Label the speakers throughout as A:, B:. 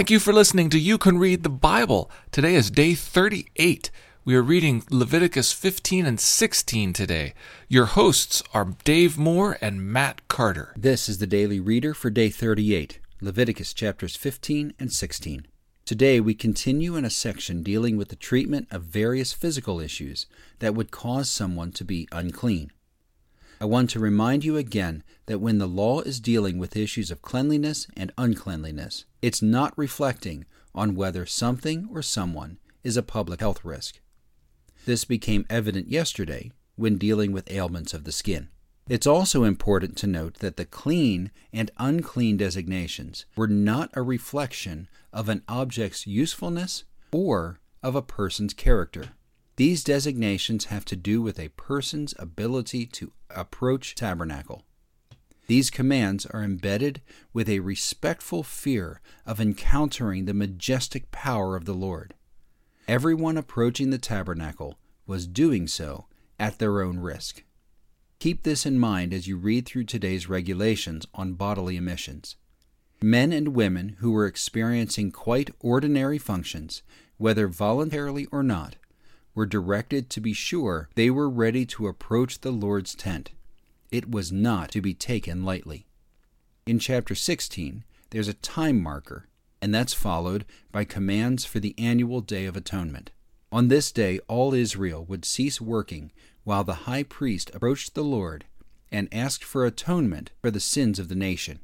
A: Thank you for listening to You Can Read the Bible. Today is day 38. We are reading Leviticus 15 and 16 today. Your hosts are Dave Moore and Matt Carter.
B: This is the Daily Reader for day 38, Leviticus chapters 15 and 16. Today we continue in a section dealing with the treatment of various physical issues that would cause someone to be unclean. I want to remind you again that when the law is dealing with issues of cleanliness and uncleanliness, it's not reflecting on whether something or someone is a public health risk. This became evident yesterday when dealing with ailments of the skin. It's also important to note that the clean and unclean designations were not a reflection of an object's usefulness or of a person's character. These designations have to do with a person's ability to approach tabernacle. These commands are embedded with a respectful fear of encountering the majestic power of the Lord. Everyone approaching the tabernacle was doing so at their own risk. Keep this in mind as you read through today's regulations on bodily emissions. Men and women who were experiencing quite ordinary functions, whether voluntarily or not, were directed to be sure they were ready to approach the Lord's tent. It was not to be taken lightly. In chapter 16, there's a time marker, and that's followed by commands for the annual Day of Atonement. On this day, all Israel would cease working while the high priest approached the Lord and asked for atonement for the sins of the nation.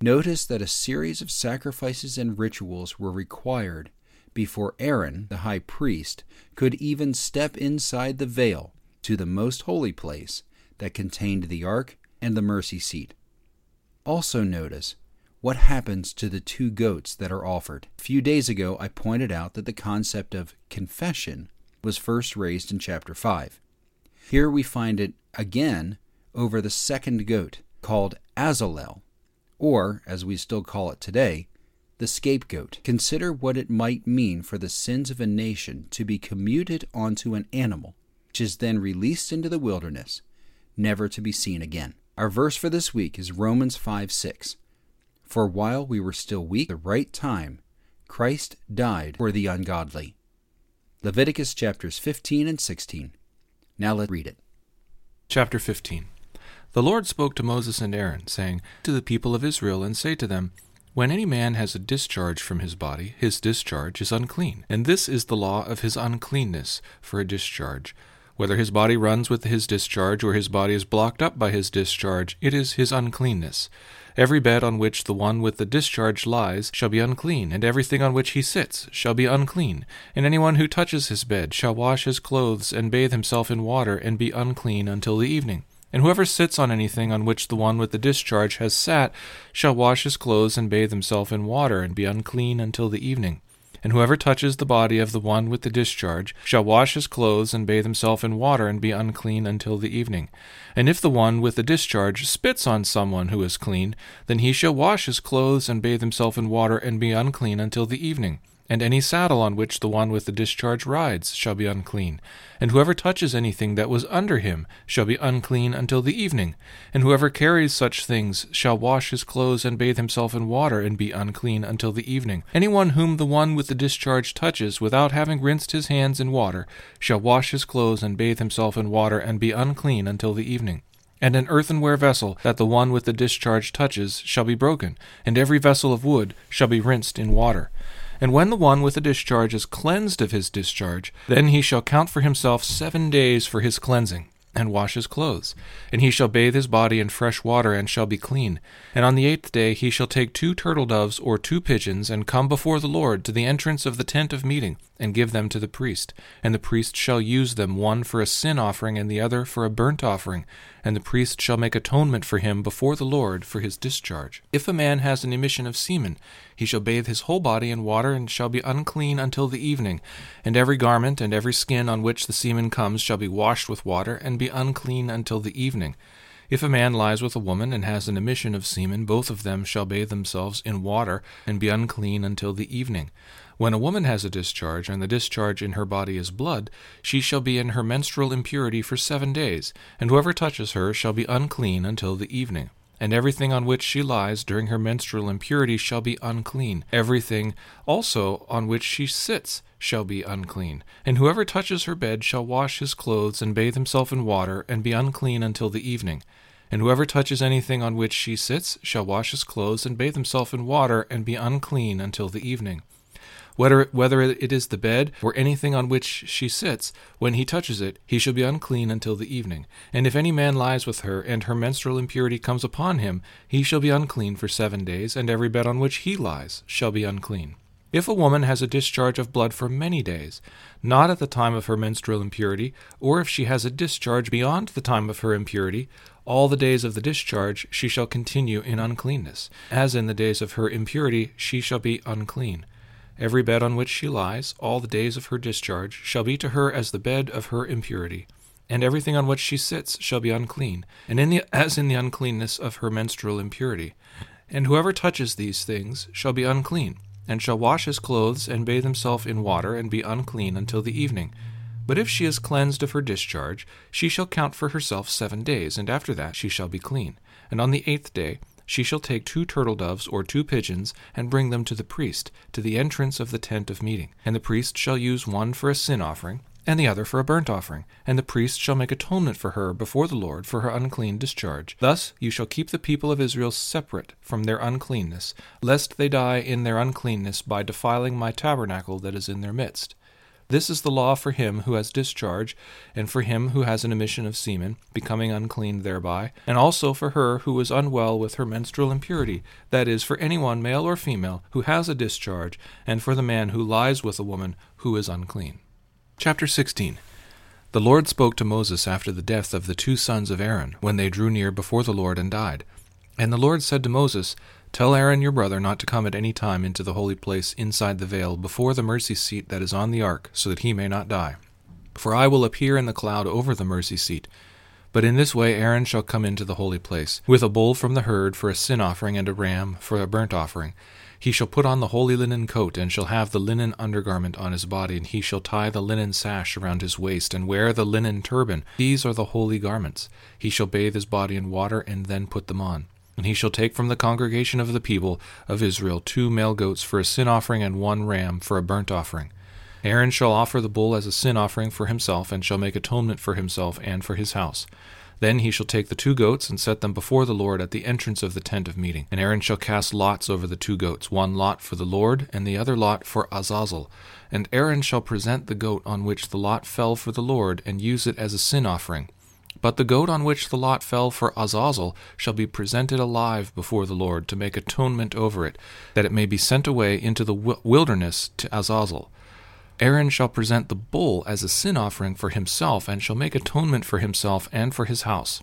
B: Notice that a series of sacrifices and rituals were required before Aaron, the high priest, could even step inside the veil to the most holy place that contained the ark and the mercy seat. Also, notice what happens to the two goats that are offered. A few days ago, I pointed out that the concept of confession was first raised in chapter 5. Here we find it again over the second goat, called Azazel, or, as we still call it today, the scapegoat. Consider what it might mean for the sins of a nation to be commuted onto an animal, which is then released into the wilderness, never to be seen again. Our verse for this week is Romans 5 6. For while we were still weak, the right time, Christ died for the ungodly. Leviticus chapters 15 and 16. Now let's read it.
A: Chapter 15 The Lord spoke to Moses and Aaron, saying, To the people of Israel, and say to them, when any man has a discharge from his body, his discharge is unclean. And this is the law of his uncleanness for a discharge. Whether his body runs with his discharge, or his body is blocked up by his discharge, it is his uncleanness. Every bed on which the one with the discharge lies shall be unclean, and everything on which he sits shall be unclean. And anyone who touches his bed shall wash his clothes and bathe himself in water, and be unclean until the evening. And whoever sits on anything on which the one with the discharge has sat shall wash his clothes and bathe himself in water, and be unclean until the evening. And whoever touches the body of the one with the discharge shall wash his clothes and bathe himself in water, and be unclean until the evening. And if the one with the discharge spits on someone who is clean, then he shall wash his clothes and bathe himself in water, and be unclean until the evening and any saddle on which the one with the discharge rides shall be unclean. And whoever touches anything that was under him shall be unclean until the evening. And whoever carries such things shall wash his clothes and bathe himself in water, and be unclean until the evening. Anyone whom the one with the discharge touches without having rinsed his hands in water shall wash his clothes and bathe himself in water, and be unclean until the evening. And an earthenware vessel that the one with the discharge touches shall be broken, and every vessel of wood shall be rinsed in water. And when the one with the discharge is cleansed of his discharge, then he shall count for himself seven days for his cleansing, and wash his clothes. And he shall bathe his body in fresh water, and shall be clean. And on the eighth day he shall take two turtle doves or two pigeons, and come before the Lord to the entrance of the tent of meeting, and give them to the priest. And the priest shall use them, one for a sin offering, and the other for a burnt offering and the priest shall make atonement for him before the Lord for his discharge. If a man has an emission of semen, he shall bathe his whole body in water, and shall be unclean until the evening. And every garment and every skin on which the semen comes shall be washed with water, and be unclean until the evening. If a man lies with a woman and has an emission of semen, both of them shall bathe themselves in water, and be unclean until the evening. When a woman has a discharge, and the discharge in her body is blood, she shall be in her menstrual impurity for seven days, and whoever touches her shall be unclean until the evening. And everything on which she lies during her menstrual impurity shall be unclean. Everything also on which she sits shall be unclean. And whoever touches her bed shall wash his clothes and bathe himself in water, and be unclean until the evening. And whoever touches anything on which she sits shall wash his clothes and bathe himself in water, and be unclean until the evening whether, whether it is the bed or anything on which she sits, when he touches it, he shall be unclean until the evening. And if any man lies with her, and her menstrual impurity comes upon him, he shall be unclean for seven days, and every bed on which he lies shall be unclean. If a woman has a discharge of blood for many days, not at the time of her menstrual impurity, or if she has a discharge beyond the time of her impurity, all the days of the discharge she shall continue in uncleanness. As in the days of her impurity she shall be unclean. Every bed on which she lies, all the days of her discharge, shall be to her as the bed of her impurity, and everything on which she sits shall be unclean, and in the, as in the uncleanness of her menstrual impurity. And whoever touches these things shall be unclean, and shall wash his clothes, and bathe himself in water, and be unclean until the evening. But if she is cleansed of her discharge, she shall count for herself seven days, and after that she shall be clean. And on the eighth day she shall take two turtle doves or two pigeons, and bring them to the priest, to the entrance of the tent of meeting. And the priest shall use one for a sin offering, and the other for a burnt offering. And the priest shall make atonement for her before the Lord for her unclean discharge. Thus you shall keep the people of Israel separate from their uncleanness, lest they die in their uncleanness by defiling my tabernacle that is in their midst. This is the law for him who has discharge, and for him who has an emission of semen, becoming unclean thereby, and also for her who is unwell with her menstrual impurity, that is, for anyone, male or female, who has a discharge, and for the man who lies with a woman who is unclean. Chapter 16 The Lord spoke to Moses after the death of the two sons of Aaron, when they drew near before the Lord and died. And the Lord said to Moses, Tell Aaron your brother not to come at any time into the holy place inside the veil before the mercy seat that is on the ark, so that he may not die. For I will appear in the cloud over the mercy seat. But in this way Aaron shall come into the holy place, with a bull from the herd for a sin offering and a ram for a burnt offering. He shall put on the holy linen coat, and shall have the linen undergarment on his body, and he shall tie the linen sash around his waist, and wear the linen turban. These are the holy garments. He shall bathe his body in water, and then put them on. And he shall take from the congregation of the people of Israel two male goats for a sin offering and one ram for a burnt offering. Aaron shall offer the bull as a sin offering for himself, and shall make atonement for himself and for his house. Then he shall take the two goats and set them before the Lord at the entrance of the tent of meeting. And Aaron shall cast lots over the two goats, one lot for the Lord, and the other lot for Azazel. And Aaron shall present the goat on which the lot fell for the Lord, and use it as a sin offering. But the goat on which the lot fell for Azazel shall be presented alive before the Lord to make atonement over it, that it may be sent away into the wilderness to Azazel. Aaron shall present the bull as a sin offering for himself, and shall make atonement for himself and for his house.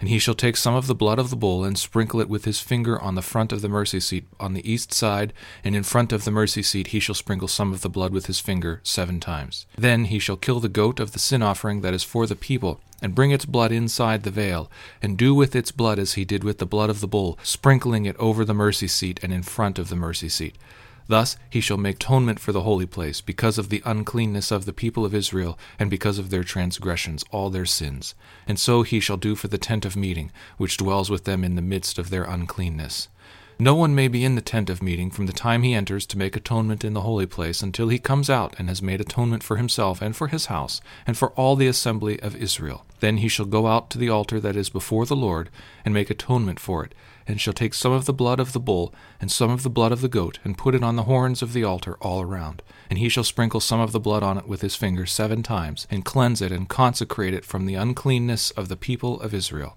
A: And he shall take some of the blood of the bull and sprinkle it with his finger on the front of the mercy seat on the east side, and in front of the mercy seat he shall sprinkle some of the blood with his finger seven times. Then he shall kill the goat of the sin offering that is for the people, and bring its blood inside the veil, and do with its blood as he did with the blood of the bull, sprinkling it over the mercy seat and in front of the mercy seat. Thus he shall make atonement for the holy place, because of the uncleanness of the people of Israel, and because of their transgressions, all their sins. And so he shall do for the tent of meeting, which dwells with them in the midst of their uncleanness. No one may be in the tent of meeting from the time he enters to make atonement in the holy place until he comes out and has made atonement for himself and for his house and for all the assembly of Israel. Then he shall go out to the altar that is before the Lord and make atonement for it, and shall take some of the blood of the bull and some of the blood of the goat and put it on the horns of the altar all around. And he shall sprinkle some of the blood on it with his finger seven times, and cleanse it and consecrate it from the uncleanness of the people of Israel.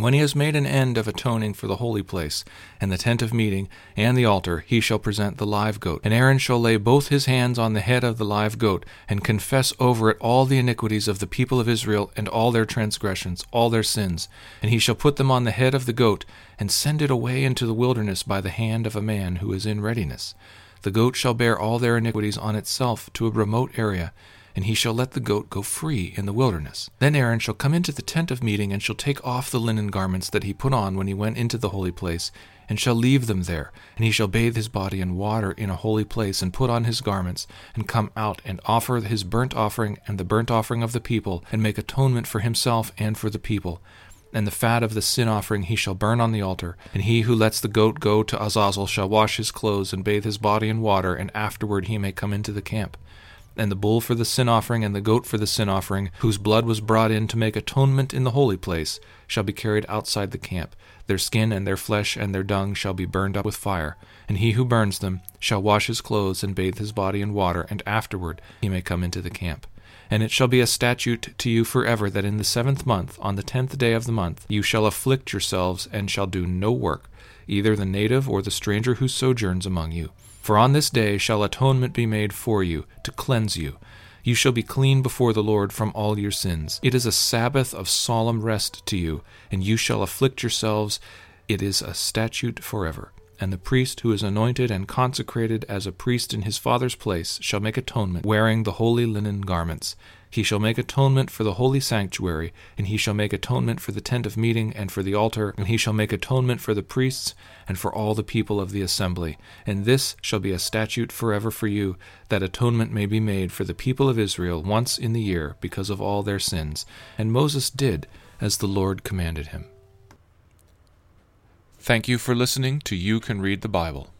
A: When he has made an end of atoning for the holy place, and the tent of meeting, and the altar, he shall present the live goat. And Aaron shall lay both his hands on the head of the live goat, and confess over it all the iniquities of the people of Israel, and all their transgressions, all their sins. And he shall put them on the head of the goat, and send it away into the wilderness by the hand of a man who is in readiness. The goat shall bear all their iniquities on itself to a remote area, and he shall let the goat go free in the wilderness. Then Aaron shall come into the tent of meeting, and shall take off the linen garments that he put on when he went into the holy place, and shall leave them there. And he shall bathe his body in water in a holy place, and put on his garments, and come out, and offer his burnt offering and the burnt offering of the people, and make atonement for himself and for the people. And the fat of the sin offering he shall burn on the altar. And he who lets the goat go to Azazel shall wash his clothes, and bathe his body in water, and afterward he may come into the camp and the bull for the sin offering, and the goat for the sin offering, whose blood was brought in to make atonement in the holy place, shall be carried outside the camp. Their skin and their flesh and their dung shall be burned up with fire. And he who burns them shall wash his clothes and bathe his body in water, and afterward he may come into the camp. And it shall be a statute to you forever that in the seventh month, on the tenth day of the month, you shall afflict yourselves, and shall do no work, either the native or the stranger who sojourns among you for on this day shall atonement be made for you, to cleanse you. You shall be clean before the Lord from all your sins. It is a Sabbath of solemn rest to you, and you shall afflict yourselves. It is a statute forever. And the priest who is anointed and consecrated as a priest in his father's place shall make atonement, wearing the holy linen garments. He shall make atonement for the holy sanctuary, and he shall make atonement for the tent of meeting and for the altar, and he shall make atonement for the priests and for all the people of the assembly. And this shall be a statute forever for you, that atonement may be made for the people of Israel once in the year because of all their sins. And Moses did as the Lord commanded him. Thank you for listening to You Can Read the Bible.